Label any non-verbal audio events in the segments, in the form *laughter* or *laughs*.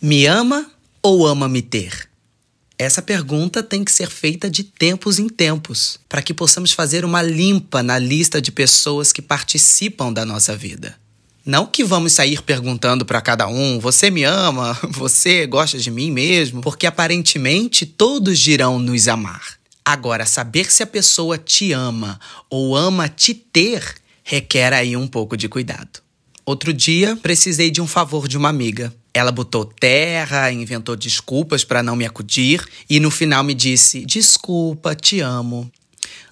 Me ama ou ama me ter? Essa pergunta tem que ser feita de tempos em tempos, para que possamos fazer uma limpa na lista de pessoas que participam da nossa vida. Não que vamos sair perguntando para cada um: você me ama? *laughs* Você gosta de mim mesmo? Porque aparentemente todos dirão nos amar. Agora, saber se a pessoa te ama ou ama te ter requer aí um pouco de cuidado. Outro dia, precisei de um favor de uma amiga. Ela botou terra, inventou desculpas para não me acudir e no final me disse: Desculpa, te amo.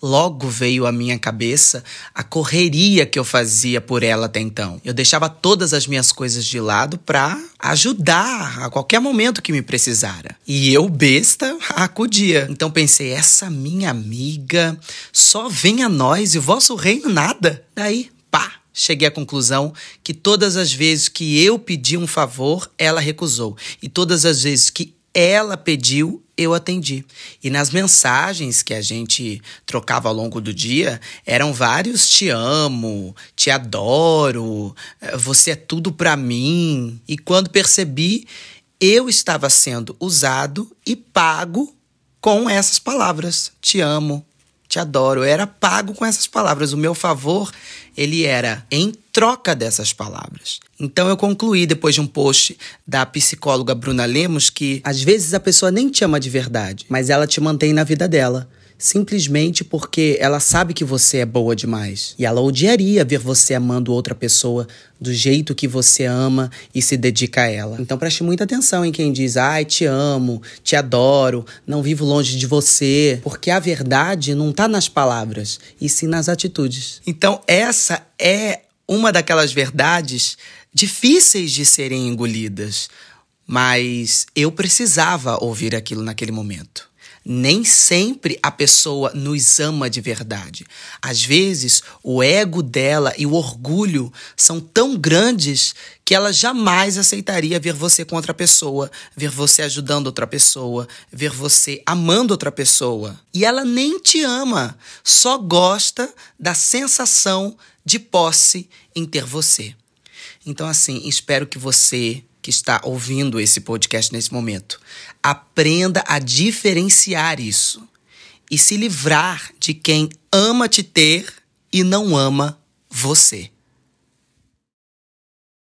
Logo veio à minha cabeça a correria que eu fazia por ela até então. Eu deixava todas as minhas coisas de lado para ajudar a qualquer momento que me precisara. E eu, besta, *laughs* acudia. Então pensei: essa minha amiga só vem a nós e o vosso reino nada. Daí, cheguei à conclusão que todas as vezes que eu pedi um favor, ela recusou. E todas as vezes que ela pediu, eu atendi. E nas mensagens que a gente trocava ao longo do dia, eram vários te amo, te adoro, eh, você é tudo para mim. E quando percebi, eu estava sendo usado e pago com essas palavras: te amo, te adoro. Eu era pago com essas palavras. O meu favor, ele era em troca dessas palavras. Então eu concluí depois de um post da psicóloga Bruna Lemos que às vezes a pessoa nem te ama de verdade, mas ela te mantém na vida dela simplesmente porque ela sabe que você é boa demais. E ela odiaria ver você amando outra pessoa do jeito que você ama e se dedica a ela. Então preste muita atenção em quem diz: "Ai, te amo, te adoro, não vivo longe de você", porque a verdade não está nas palavras, e sim nas atitudes. Então essa é uma daquelas verdades difíceis de serem engolidas, mas eu precisava ouvir aquilo naquele momento. Nem sempre a pessoa nos ama de verdade. Às vezes, o ego dela e o orgulho são tão grandes que ela jamais aceitaria ver você com outra pessoa, ver você ajudando outra pessoa, ver você amando outra pessoa. E ela nem te ama, só gosta da sensação de posse em ter você. Então, assim, espero que você que está ouvindo esse podcast nesse momento, aprenda a diferenciar isso e se livrar de quem ama te ter e não ama você.